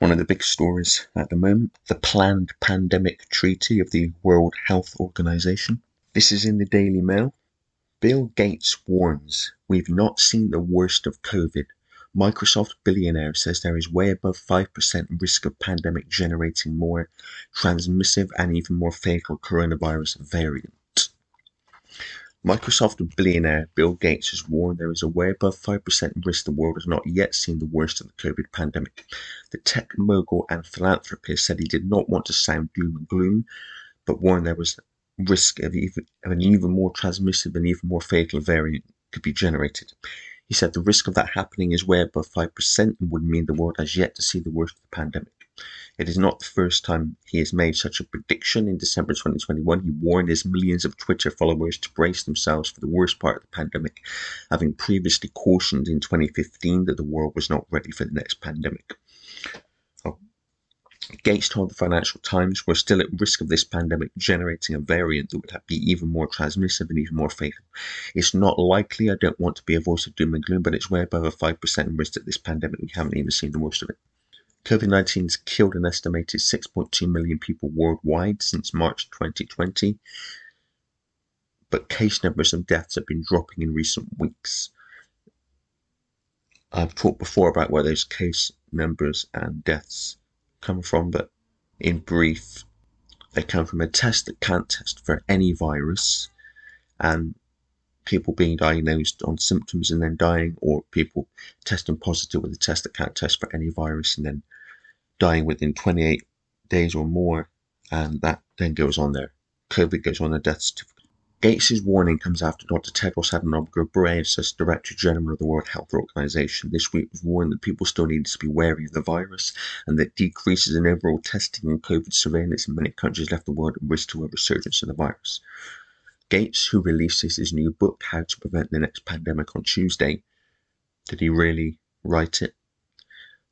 One of the big stories at the moment the planned pandemic treaty of the World Health Organization. This is in the Daily Mail. Bill Gates warns we've not seen the worst of COVID. Microsoft billionaire says there is way above 5% risk of pandemic generating more transmissive and even more fatal coronavirus variant. Microsoft billionaire Bill Gates has warned there is a way above 5% risk the world has not yet seen the worst of the COVID pandemic. The tech mogul and philanthropist said he did not want to sound doom and gloom, but warned there was risk of, even, of an even more transmissive and even more fatal variant could be generated. He said the risk of that happening is way above 5% and would mean the world has yet to see the worst of the pandemic. It is not the first time he has made such a prediction. In December 2021, he warned his millions of Twitter followers to brace themselves for the worst part of the pandemic, having previously cautioned in 2015 that the world was not ready for the next pandemic. Oh. Gates told the Financial Times we're still at risk of this pandemic generating a variant that would be even more transmissive and even more fatal. It's not likely, I don't want to be a voice of doom and gloom, but it's way above a 5% risk that this pandemic we haven't even seen the worst of it. COVID 19 has killed an estimated 6.2 million people worldwide since March 2020, but case numbers and deaths have been dropping in recent weeks. I've talked before about where those case numbers and deaths come from, but in brief, they come from a test that can't test for any virus and people being diagnosed on symptoms and then dying, or people testing positive with a test that can't test for any virus and then dying within 28 days or more, and that then goes on there. COVID goes on the death certificate. Warning comes after Dr. Tedros Adhanom Ghebreyesus, Director General of the World Health Organization, this week warned that people still need to be wary of the virus and that decreases in overall testing and COVID surveillance in many countries left the world at risk to a resurgence of the virus. Gates, who releases his new book, How to Prevent the Next Pandemic, on Tuesday, did he really write it?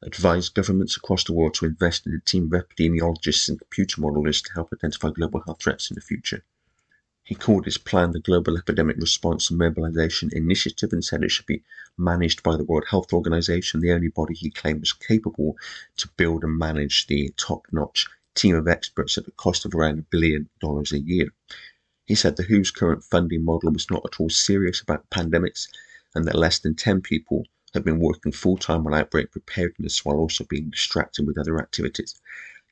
Advised governments across the world to invest in a team of epidemiologists and computer modelers to help identify global health threats in the future. He called his plan the Global Epidemic Response and Mobilization Initiative and said it should be managed by the World Health Organization, the only body he claimed was capable to build and manage the top notch team of experts at the cost of around a billion dollars a year. He said the WHO's current funding model was not at all serious about pandemics and that less than 10 people had been working full time on outbreak preparedness while also being distracted with other activities.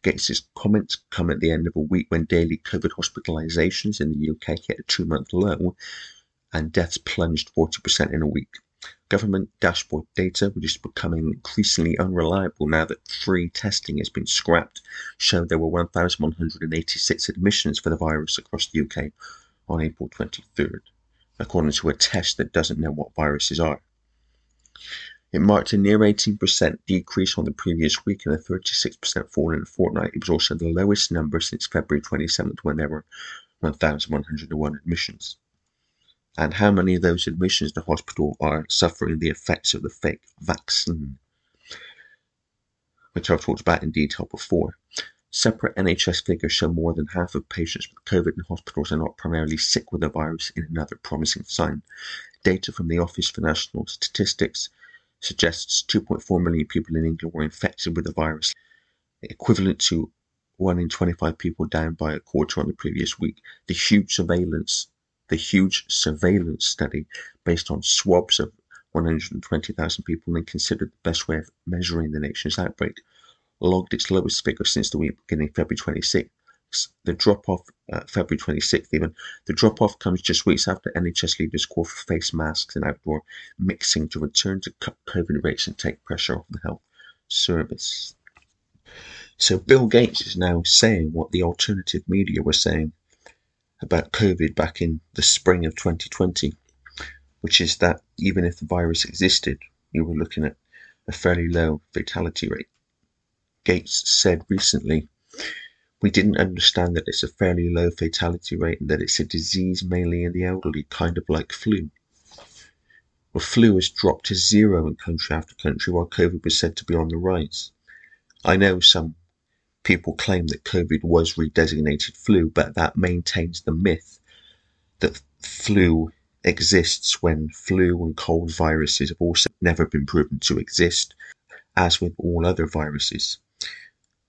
Gates's comments come at the end of a week when daily COVID hospitalizations in the UK hit a two month low and deaths plunged 40% in a week. Government dashboard data, which is becoming increasingly unreliable now that free testing has been scrapped, showed there were 1,186 admissions for the virus across the UK on April 23rd, according to a test that doesn't know what viruses are. It marked a near 18% decrease on the previous week and a 36% fall in a fortnight. It was also the lowest number since February 27th when there were 1,101 admissions and how many of those admissions to hospital are suffering the effects of the fake vaccine, which I've talked about in detail before. Separate NHS figures show more than half of patients with COVID in hospitals are not primarily sick with the virus in another promising sign. Data from the Office for National Statistics suggests 2.4 million people in England were infected with the virus, equivalent to 1 in 25 people down by a quarter on the previous week. The huge surveillance the huge surveillance study based on swabs of 120,000 people and considered the best way of measuring the nation's outbreak, logged its lowest figure since the week beginning February 26th. The drop off, uh, February 26th even, the drop off comes just weeks after NHS leaders call for face masks and outdoor mixing to return to cut COVID rates and take pressure off the health service. So Bill Gates is now saying what the alternative media were saying about COVID back in the spring of 2020, which is that even if the virus existed, you were looking at a fairly low fatality rate. Gates said recently, we didn't understand that it's a fairly low fatality rate and that it's a disease mainly in the elderly, kind of like flu. Well, flu has dropped to zero in country after country while COVID was said to be on the rise. I know some people claim that COVID was redesignated flu, but that maintains the myth that flu exists when flu and cold viruses have also never been proven to exist, as with all other viruses.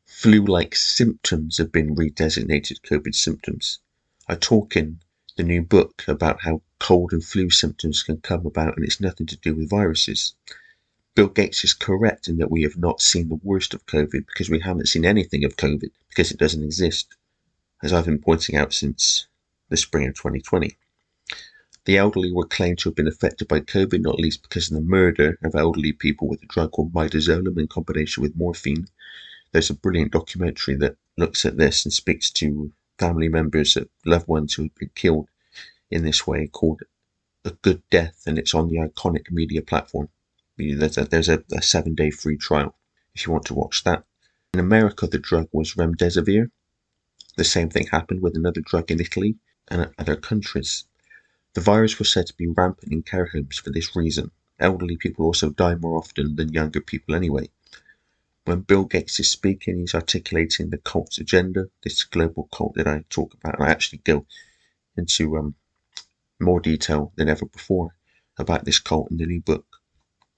flu like symptoms have been redesignated COVID symptoms. I talk in the new book about how cold and flu symptoms can come about and it's nothing to do with viruses. Bill Gates is correct in that we have not seen the worst of COVID because we haven't seen anything of COVID because it doesn't exist, as I've been pointing out since the spring of 2020. The elderly were claimed to have been affected by COVID, not least because of the murder of elderly people with a drug called midazolam in combination with morphine. There's a brilliant documentary that looks at this and speaks to family members of loved ones who have been killed in this way called A Good Death, and it's on the Ickonic media platform. There's a, there's a, a seven day free trial if you want to watch that. In America, the drug was remdesivir. The same thing happened with another drug in Italy and other countries. The virus was said to be rampant in care homes for this reason. Elderly people also die more often than younger people anyway. When Bill Gates is speaking, he's articulating the cult's agenda, this global cult that I talk about. And I actually go into um, more detail than ever before about this cult in the new book.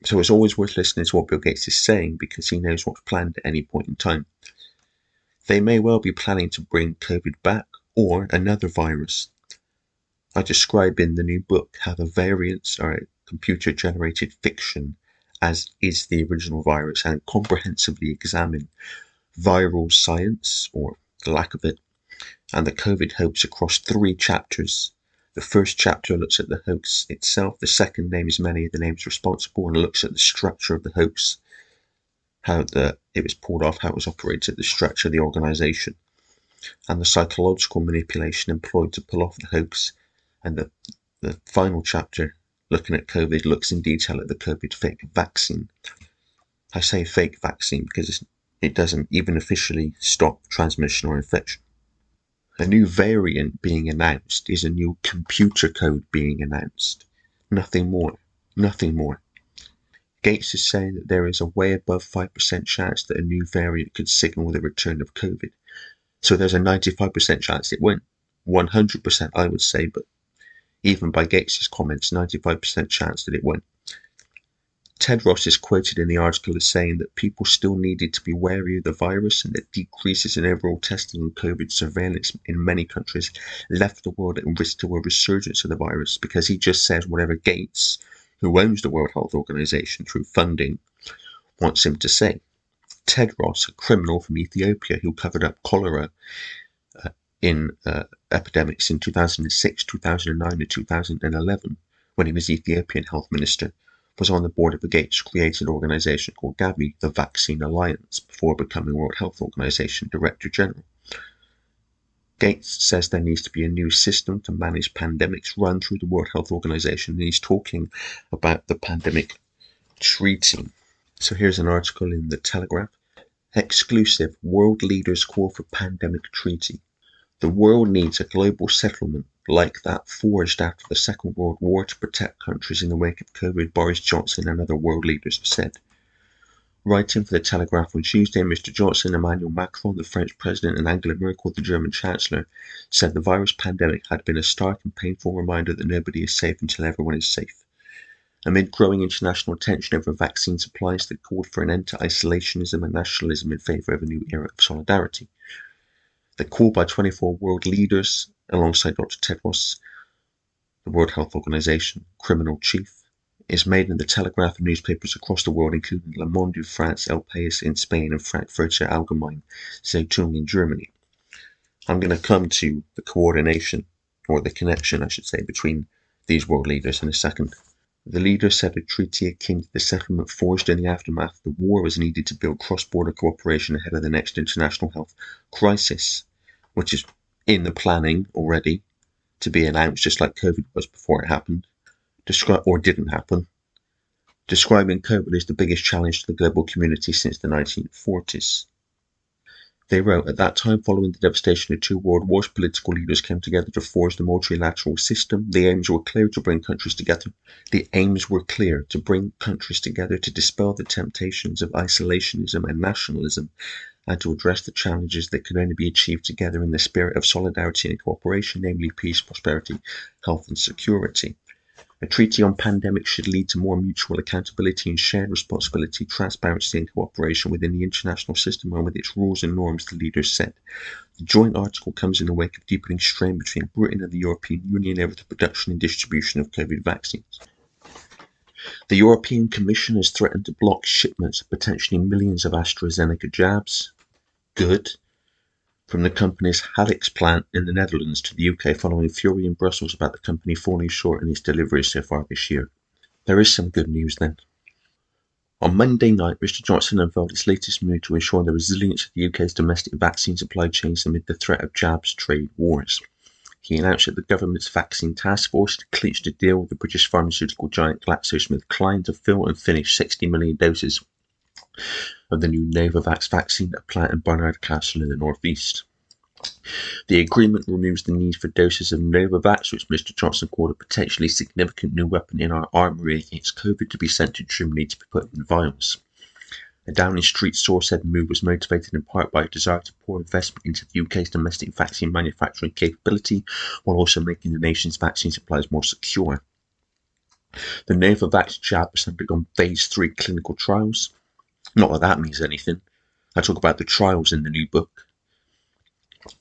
So it's always worth listening to what Bill Gates is saying because he knows what's planned at any point in time. They may well be planning to bring COVID back or another virus. I describe in the new book how the variants are computer generated fiction, as is the original virus, and comprehensively examine viral science, or the lack of it, and the COVID hoax across three chapters the first chapter looks at the hoax itself. The second name is many of the names responsible and looks at the structure of the hoax, how the it was pulled off, how it was operated, the structure of the organization, and the psychological manipulation employed to pull off the hoax. And the, the final chapter, looking at COVID, looks in detail at the COVID fake vaccine. I say fake vaccine because it doesn't even officially stop transmission or infection. A new variant being announced is a new computer code being announced. Nothing more. Nothing more. Gates is saying that there is a way above 5% chance that a new variant could signal the return of COVID. So there's a 95% chance it won't. 100% I would say, but even by Gates's comments, 95% chance that it won't. Tedros is quoted in the article as saying that people still needed to be wary of the virus and that decreases in overall testing and COVID surveillance in many countries left the world at risk to a resurgence of the virus because he just says whatever Gates, who owns the World Health Organization through funding, wants him to say. Tedros, a criminal from Ethiopia who covered up cholera uh, in uh, epidemics in 2006, 2009, and 2011 when he was Ethiopian health minister, was on the board of the Gates created organization called Gavi, the Vaccine Alliance, before becoming World Health Organization Director General. Gates says there needs to be a new system to manage pandemics run through the World Health Organization, and he's talking about the pandemic treaty. So here's an article in the Telegraph. Exclusive World Leaders Call for Pandemic Treaty. The world needs a global settlement like that forged after the Second World War to protect countries in the wake of COVID, Boris Johnson and other world leaders have said. Writing for the Telegraph on Tuesday, Mr. Johnson, Emmanuel Macron, the French President, and Angela Merkel, the German Chancellor, said the virus pandemic had been a stark and painful reminder that nobody is safe until everyone is safe. Amid growing international tension over vaccine supplies that called for an end to isolationism and nationalism in favour of a new era of solidarity. The call by 24 world leaders alongside Dr. Tedros, the World Health Organization criminal chief, is made in the Telegraph and newspapers across the world, including Le Monde France, El País in Spain, and Frankfurter Allgemeine Zeitung in Germany. I'm going to come to the coordination, or the connection, I should say, between these world leaders in a second. The leaders said a treaty akin to the settlement forged in the aftermath of the war was needed to build cross border cooperation ahead of the next international health crisis, which is in the planning already to be announced, just like COVID was before it happened, describe or didn't happen. Describing COVID as the biggest challenge to the global community since the 1940s. They wrote, at that time, following the devastation of two world wars, political leaders came together to forge the multilateral system. The aims were clear to bring countries together. The aims were clear to bring countries together to dispel the temptations of isolationism and nationalism and to address the challenges that can only be achieved together in the spirit of solidarity and cooperation, namely peace, prosperity, health, and security. A treaty on pandemics should lead to more mutual accountability and shared responsibility, transparency, and cooperation within the international system and with its rules and norms, the leaders said. The joint article comes in the wake of deepening strain between Britain and the European Union over the production and distribution of COVID vaccines. The European Commission has threatened to block shipments of potentially millions of AstraZeneca jabs. Good from the company's Halix plant in the Netherlands to the UK following fury in Brussels about the company falling short in its deliveries so far this year. There is some good news then. On Monday night, Mr. Johnson unveiled its latest move to ensure the resilience of the UK's domestic vaccine supply chains amid the threat of jabs trade wars. He announced that the government's vaccine task force had clinched a deal with the British pharmaceutical giant GlaxoSmithKline to fill and finish 60 million doses of the new Novavax vaccine at plant in Barnard Castle in the northeast. The agreement removes the need for doses of Novavax, which Mr. Johnson called a potentially significant new weapon in our armory against COVID, to be sent to Germany to be put in vials. A Downing Street source said the move was motivated in part by a desire to pour investment into the UK's domestic vaccine manufacturing capability, while also making the nation's vaccine supplies more secure. The Novavax jab has undergone phase 3 clinical trials. Not that that means anything. I talk about the trials in the new book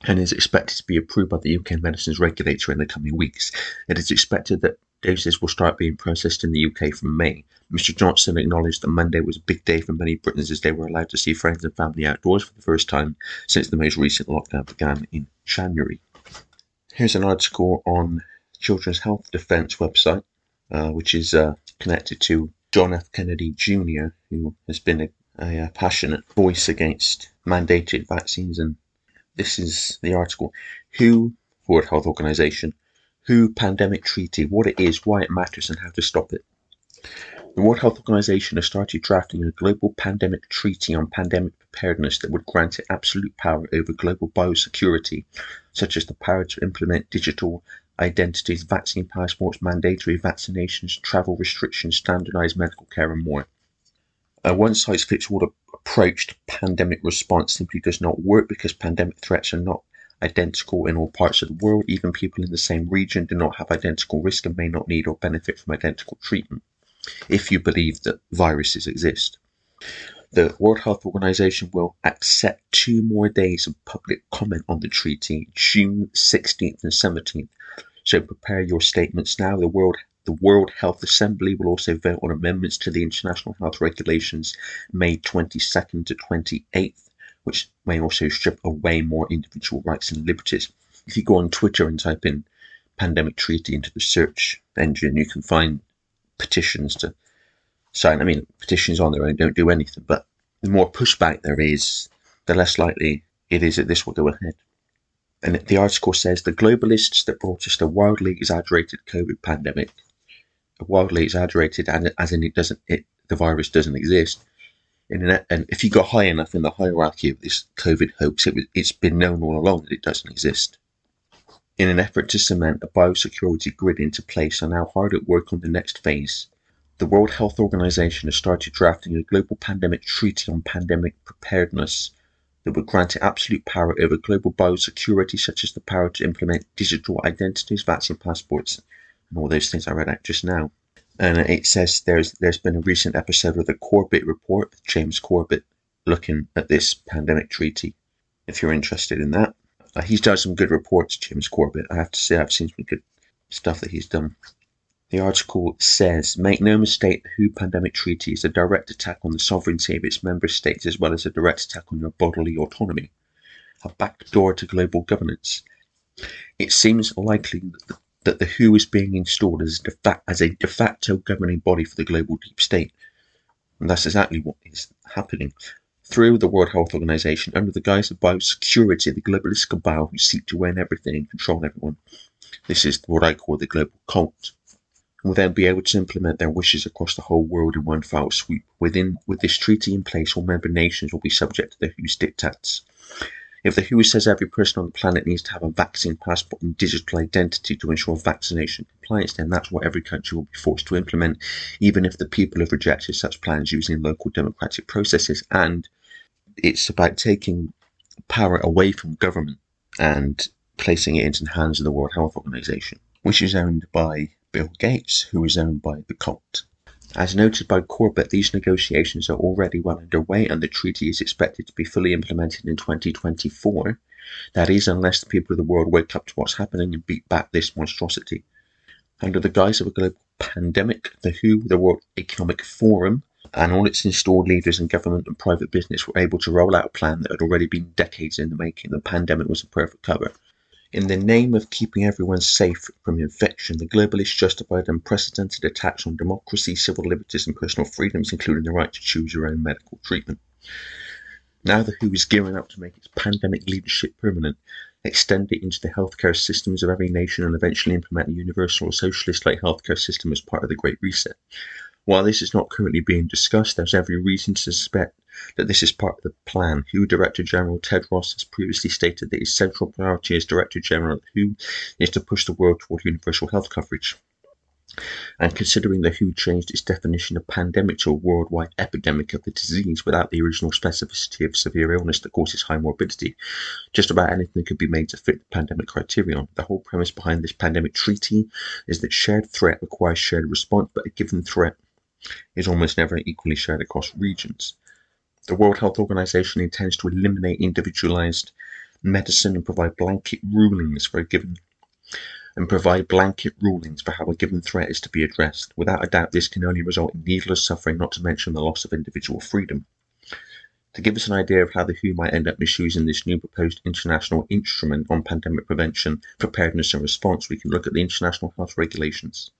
and is expected to be approved by the UK medicines regulator in the coming weeks. It is expected that doses will start being processed in the UK from May. Mr. Johnson acknowledged that Monday was a big day for many Britons as they were allowed to see friends and family outdoors for the first time since the most recent lockdown began in January. Here's an article on Children's Health Defence website, uh, which is uh, connected to John F. Kennedy Jr., who has been a, a, a passionate voice against mandated vaccines. And this is the article WHO, World Health Organization, WHO Pandemic Treaty, what it is, why it matters, and how to stop it. The World Health Organization has started drafting a global pandemic treaty on pandemic preparedness that would grant it absolute power over global biosecurity, such as the power to implement digital identities, vaccine passports, mandatory vaccinations, travel restrictions, standardized medical care, and more. A one size fits all approach to pandemic response simply does not work because pandemic threats are not identical in all parts of the world. Even people in the same region do not have identical risk and may not need or benefit from identical treatment, if you believe that viruses exist. The World Health Organization will accept two more days of public comment on the treaty, June 16th and 17th, so prepare your statements now. The World the World Health Assembly will also vote on amendments to the international health regulations May 22nd to 28th, which may also strip away more individual rights and liberties. If you go on Twitter and type in pandemic treaty into the search engine, you can find petitions to sign. I mean, petitions on their own don't do anything, but the more pushback there is, the less likely it is that this will go ahead. And the article says the globalists that brought us the wildly exaggerated COVID pandemic, wildly exaggerated, and as in it doesn't, it the virus doesn't exist. An, and if you go high enough in the hierarchy of this COVID hoax, it was, it's been known all along that it doesn't exist. In an effort to cement a biosecurity grid into place, are now hard at work on the next phase. The World Health Organization has started drafting a global pandemic treaty on pandemic preparedness that would grant it absolute power over global biosecurity, such as the power to implement digital identities, vaccine passports, and all those things I read out just now. And it says there's there's been a recent episode of the Corbett Report, James Corbett, looking at this pandemic treaty. If you're interested in that, uh, he's done some good reports, James Corbett. I have to say, I've seen some good stuff that he's done. The article says, make no mistake, the WHO pandemic treaty is a direct attack on the sovereignty of its member states as well as a direct attack on your bodily autonomy, a backdoor to global governance. It seems likely that WHO is being installed as, de as a de facto governing body for the global deep state. And that's exactly what is happening. Through the World Health Organization, under the guise of biosecurity, the globalist cabal who seek to win everything and control everyone. This is what I call the global cult will then be able to implement their wishes across the whole world in one foul swoop. Within with this treaty in place, all member nations will be subject to the WHO's diktats. If the WHO says every person on the planet needs to have a vaccine passport and digital identity to ensure vaccination compliance, then that's what every country will be forced to implement, even if the people have rejected such plans using local democratic processes. And it's about taking power away from government and placing it into the hands of the World Health Organization, which is owned by Bill Gates, who is owned by the cult. As noted by Corbett, these negotiations are already well underway and the treaty is expected to be fully implemented in 2024. That is, unless the people of the world wake up to what's happening and beat back this monstrosity. Under the guise of a global pandemic, the WHO, the World Economic Forum, and all its installed leaders in government and private business were able to roll out a plan that had already been decades in the making. The pandemic was a perfect cover. In the name of keeping everyone safe from infection, the globalists justified unprecedented attacks on democracy, civil liberties, and personal freedoms, including the right to choose your own medical treatment. Now the WHO is gearing up to make its pandemic leadership permanent, extend it into the healthcare systems of every nation, and eventually implement a universal socialist like healthcare system as part of the Great Reset. While this is not currently being discussed, there's every reason to suspect that this is part of the plan. WHO Director General Tedros has previously stated that his central priority as Director General of WHO is to push the world toward universal health coverage. And considering the WHO changed its definition of pandemic to a worldwide epidemic of the disease without the original specificity of severe illness that causes high morbidity, just about anything could be made to fit the pandemic criterion. The whole premise behind this pandemic treaty is that shared threat requires shared response, but a given threat is almost never equally shared across regions. The World Health Organization intends to eliminate individualized medicine and provide blanket rulings for a given and provide blanket rulings for how a given threat is to be addressed. Without a doubt, this can only result in needless suffering, not to mention the loss of individual freedom. To give us an idea of how the WHO might end up misusing this new proposed international instrument on pandemic prevention, preparedness, and response, we can look at the international health regulations,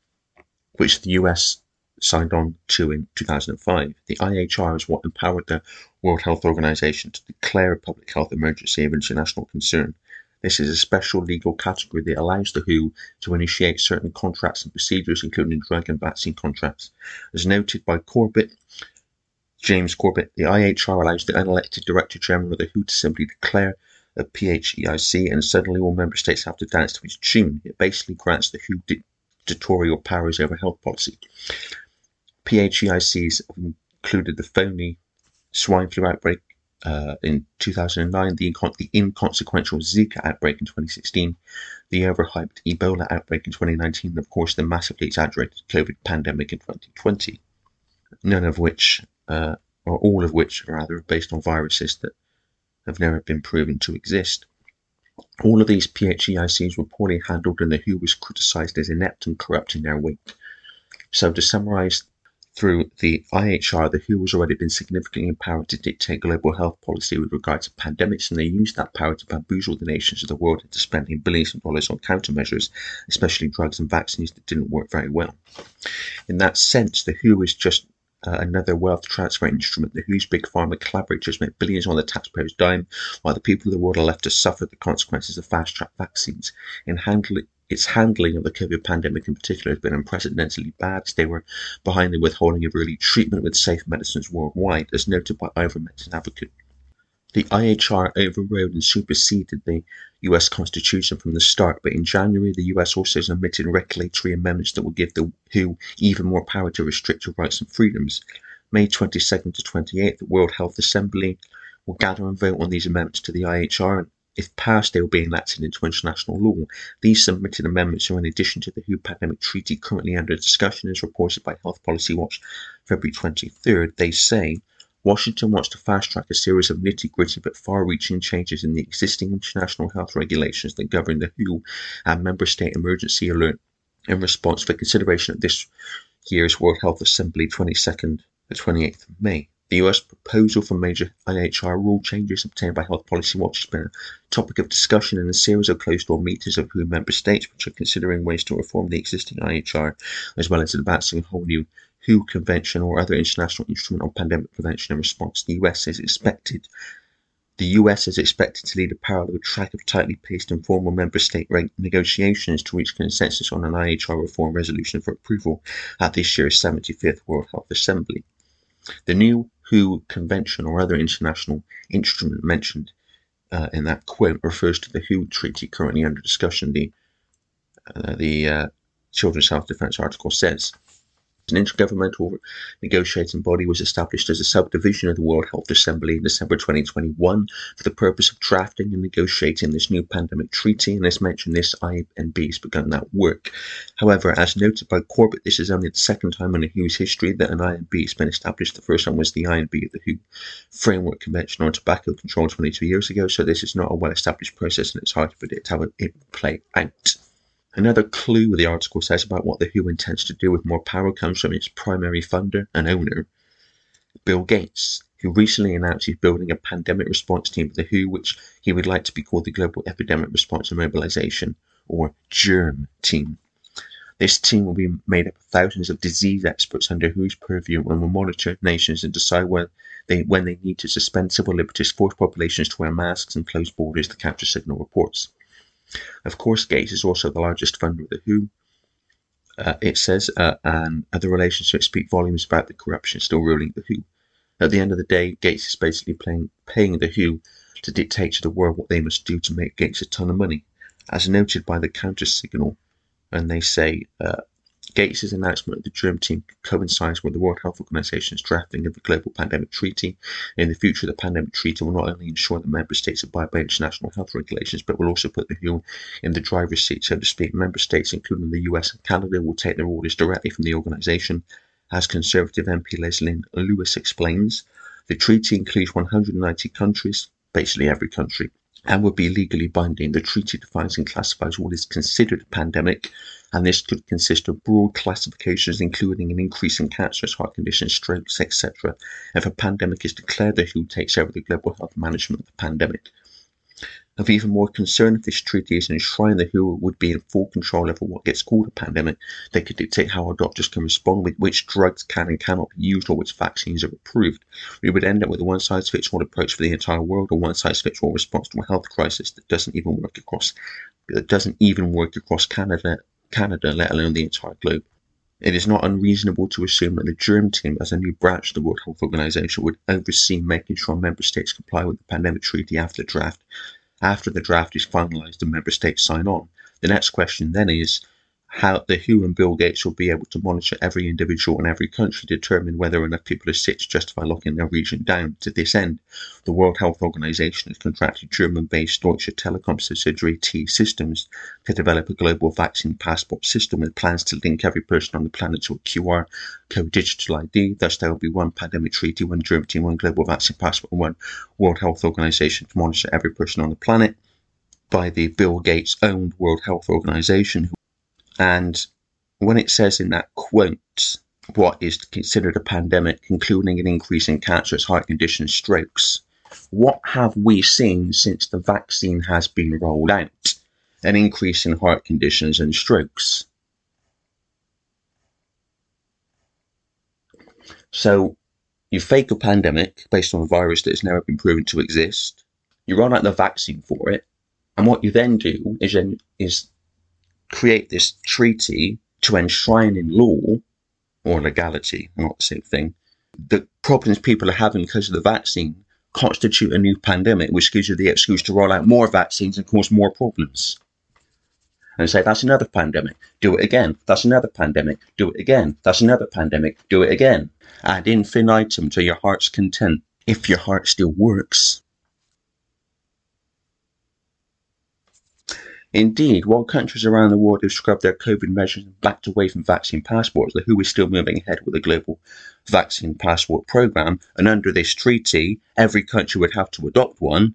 which the US signed on to in 2005. The IHR is what empowered the World Health Organization to declare a public health emergency of international concern. This is a special legal category that allows the WHO to initiate certain contracts and procedures, including drug and vaccine contracts. As noted by Corbett, James Corbett, the IHR allows the unelected Director General of the WHO to simply declare a PHEIC, and suddenly all member states have to dance to its tune. It basically grants the WHO dictatorial powers over health policy. PHEICs included the phony swine flu outbreak uh, in 2009, the, incon- the, inconsequential Zika outbreak in 2016, the overhyped Ebola outbreak in 2019, and of course the massively exaggerated COVID pandemic in 2020. None of which, uh, or all of which, rather, are based on viruses that have never been proven to exist. All of these PHEICs were poorly handled, and the WHO was criticised as inept and corrupt in their wake. So, to summarise through the IHR, the WHO has already been significantly empowered to dictate global health policy with regard to pandemics, and they use that power to bamboozle the nations of the world into spending billions of dollars on countermeasures, especially drugs and vaccines that didn't work very well. In that sense, the WHO is just uh, another wealth transfer instrument. The WHO's big pharma collaborators make billions on the taxpayers' dime, while the people of the world are left to suffer the consequences of fast track vaccines. In handling its handling of the COVID pandemic in particular has been unprecedentedly bad, they were behind the withholding of early treatment with safe medicines worldwide, as noted by ivermectin advocate. The IHR overrode and superseded the US Constitution from the start, but in January the US also submitted regulatory amendments that will give the WHO even more power to restrict your rights and freedoms. May 22nd to 28th, the World Health Assembly will gather and vote on these amendments to the IHR, if passed, they will be enacted into international law. These submitted amendments are in addition to the WHO pandemic treaty currently under discussion, as reported by Health Policy Watch February 23rd. They say Washington wants to fast track a series of nitty gritty but far reaching changes in the existing international health regulations that govern the WHO and member state emergency alert in response for consideration at this year's World Health Assembly 22nd to 28th of May. The US proposal for major IHR rule changes obtained by Health Policy Watch has been a topic of discussion in a series of closed door meetings of WHO member states, which are considering ways to reform the existing IHR, as well as advancing a whole new WHO convention or other international instrument on pandemic prevention and response. The US is expected the US is expected to lead a parallel track of tightly paced informal member state negotiations to reach consensus on an IHR reform resolution for approval at this year's 75th World Health Assembly. The new WHO convention or other international instrument mentioned uh, in that quote refers to the WHO treaty currently under discussion. The uh, the uh, Children's Health Defence article says An intergovernmental negotiating body was established as a subdivision of the World Health Assembly in December 2021 for the purpose of drafting and negotiating this new pandemic treaty. And as mentioned, this INB has begun that work. However, as noted by Corbett, this is only the second time in the WHO's history that an INB has been established. The first one was the INB of the WHO Framework Convention on Tobacco Control 22 years ago. So this is not a well established process and it's hard to predict how it will play out. Another clue the article says about what the WHO intends to do with more power comes from its primary funder and owner, Bill Gates, who recently announced he's building a pandemic response team for the WHO, which he would like to be called the Global Epidemic Response and Mobilization, or GERM team. This team will be made up of thousands of disease experts under WHO's purview and will monitor nations and decide where they, when they need to suspend civil liberties, force populations to wear masks, and close borders to capture signal reports. Of course, Gates is also the largest funder of the WHO. Uh, it says, uh, and the relationships speak volumes about the corruption still ruling the WHO. At the end of the day, Gates is basically playing, paying the WHO to dictate to the world what they must do to make Gates a ton of money, as noted by the counter signal. And they say, uh, Gates' announcement of the Germ team coincides with the World Health Organization's drafting of the Global Pandemic Treaty. In the future, the Pandemic Treaty will not only ensure that member states abide by international health regulations, but will also put the WHO in the driver's seat, so to speak. Member states, including the US and Canada, will take their orders directly from the organization. As Conservative MP Leslyn Lewis explains, the treaty includes 190 countries, basically every country, and would be legally binding. The treaty defines and classifies what is considered a pandemic and this could consist of broad classifications including an increase in cancers, heart conditions, strokes, etc. If a pandemic is declared, the WHO takes over the global health management of the pandemic. Of even more concern, if this treaty is enshrined, the WHO would be in full control over what gets called a pandemic. They could dictate how our doctors can respond, with which drugs can and cannot be used, or which vaccines are approved. We would end up with a one size fits all approach for the entire world, or one size fits all response to a health crisis that doesn't even work across that doesn't even work across Canada Canada, let alone the entire globe. It is not unreasonable to assume that the Germ team, as a new branch of the World Health Organization, would oversee making sure member states comply with the pandemic treaty after draft. After the draft is finalized and member states sign on, the next question then is how the WHO and Bill Gates will be able to monitor every individual in every country, determine whether enough people are sick to justify locking their region down. To this end, the World Health Organization has contracted German-based Deutsche Telekom subsidiary T Systems to develop a global vaccine passport system with plans to link every person on the planet to a QR code digital ID. Thus, there will be one pandemic treaty, one German team, one global vaccine passport, and one World Health Organization to monitor every person on the planet by the Bill Gates owned World Health Organization, and when it says in that quote, what is considered a pandemic, including an increase in cancers, heart conditions, strokes, what have we seen since the vaccine has been rolled out? An increase in heart conditions and strokes. So, you fake a pandemic based on a virus that has never been proven to exist. You run out the vaccine for it, and what you then do is, is create this treaty to enshrine in law or legality, not the same thing, the problems people are having because of the vaccine constitute a new pandemic, which gives you the excuse to roll out more vaccines and cause more problems. And say, that's another pandemic, do it again. That's another pandemic, do it again. That's another pandemic, do it again. Ad infinitum to your heart's content. If your heart still works, Indeed, while countries around the world have scrubbed their COVID measures and backed away from vaccine passports, the WHO is still moving ahead with a global vaccine passport program. And under this treaty, every country would have to adopt one.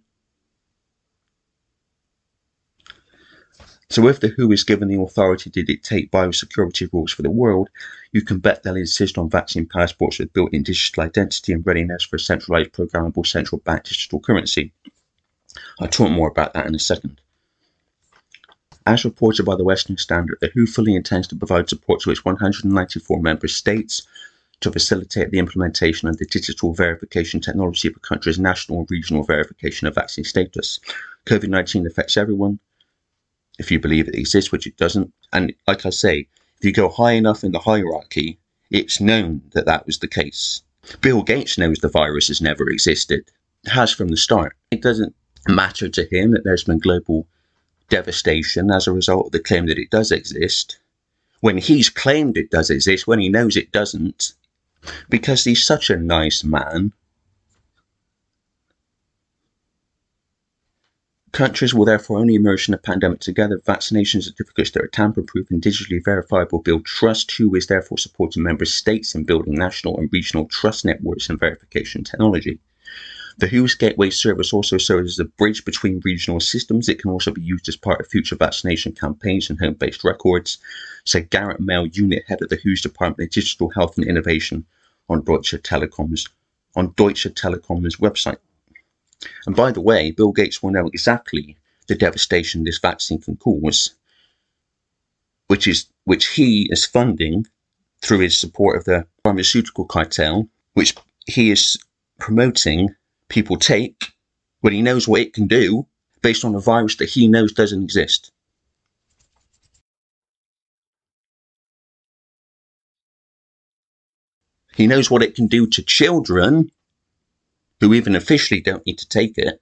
So if the WHO is given the authority to dictate biosecurity rules for the world, you can bet they'll insist on vaccine passports with built-in digital identity and readiness for a centralized programmable central bank digital currency. I'll talk more about that in a second. As reported by the Western Standard, the WHO fully intends to provide support to its 194 member states to facilitate the implementation of the digital verification technology for countries' national and regional verification of vaccine status. COVID 19 affects everyone, if you believe it exists, which it doesn't. And like I say, if you go high enough in the hierarchy, it's known that that was the case. Bill Gates knows the virus has never existed, has from the start. It doesn't matter to him that there's been global devastation as a result of the claim that it does exist. when he's claimed it does exist, when he knows it doesn't, because he's such a nice man. Countries will therefore only emerge from the pandemic together. Vaccination certificates that are tamper-proof and digitally verifiable build trust. WHO is therefore supporting member states in building national and regional trust networks and verification technology. The WHO's Gateway service also serves as a bridge between regional systems. It can also be used as part of future vaccination campaigns and home based records, said Garrett Mehl, unit head of the WHO's Department of Digital Health and Innovation on Deutsche Telekom's on Deutsche Telekom's website. And by the way, Bill Gates will know exactly the devastation this vaccine can cause, which is which he is funding through his support of the pharmaceutical cartel, which he is promoting people take when he knows what it can do based on a virus that he knows doesn't exist. He knows what it can do to children who even officially don't need to take it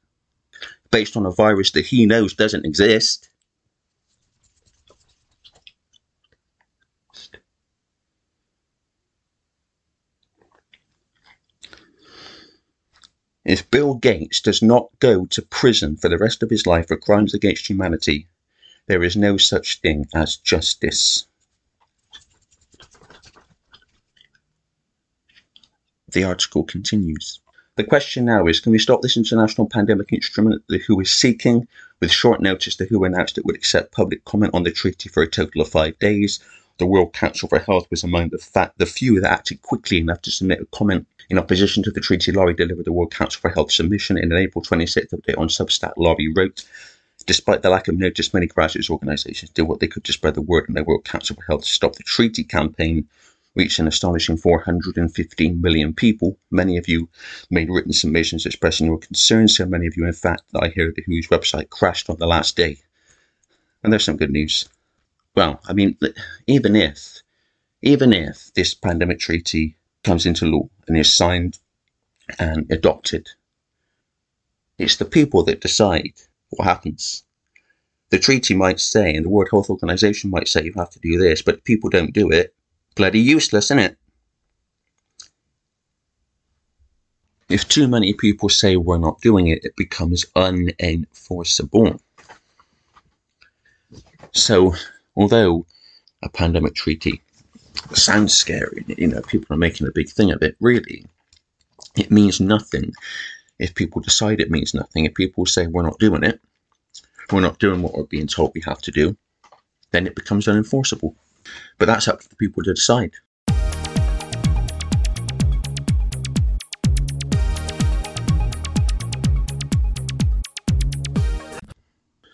based on a virus that he knows doesn't exist. If Bill Gates does not go to prison for the rest of his life for crimes against humanity, there is no such thing as justice. The article continues. The question now is can we stop this international pandemic instrument the WHO is seeking? With short notice, the WHO announced it would accept public comment on the treaty for a total of five days. The World Council for Health was among the, the few that acted quickly enough to submit a comment in opposition to the treaty, Lawrie delivered the World Council for Health submission in an April 26th update on Substack. Lawrie wrote, Despite the lack of notice, many grassroots organisations did what they could to spread the word and the World Council for Health stopped the treaty campaign, reached an astonishing 415 million people. Many of you made written submissions expressing your concerns. So many of you, in fact, that I hear the WHO's website crashed on the last day. And there's some good news. Well, I mean, even if, even if this pandemic treaty comes into law and is signed and adopted. It's the people that decide what happens. The treaty might say, and the World Health Organization might say, you have to do this, but people don't do it. Bloody useless, isn't it? If too many people say we're not doing it, it becomes unenforceable. So, although a pandemic treaty sounds scary. You know, people are making a big thing of it. Really, it means nothing if people decide it means nothing. If people say we're not doing it, we're not doing what we're being told we have to do, then it becomes unenforceable. But that's up to the people to decide.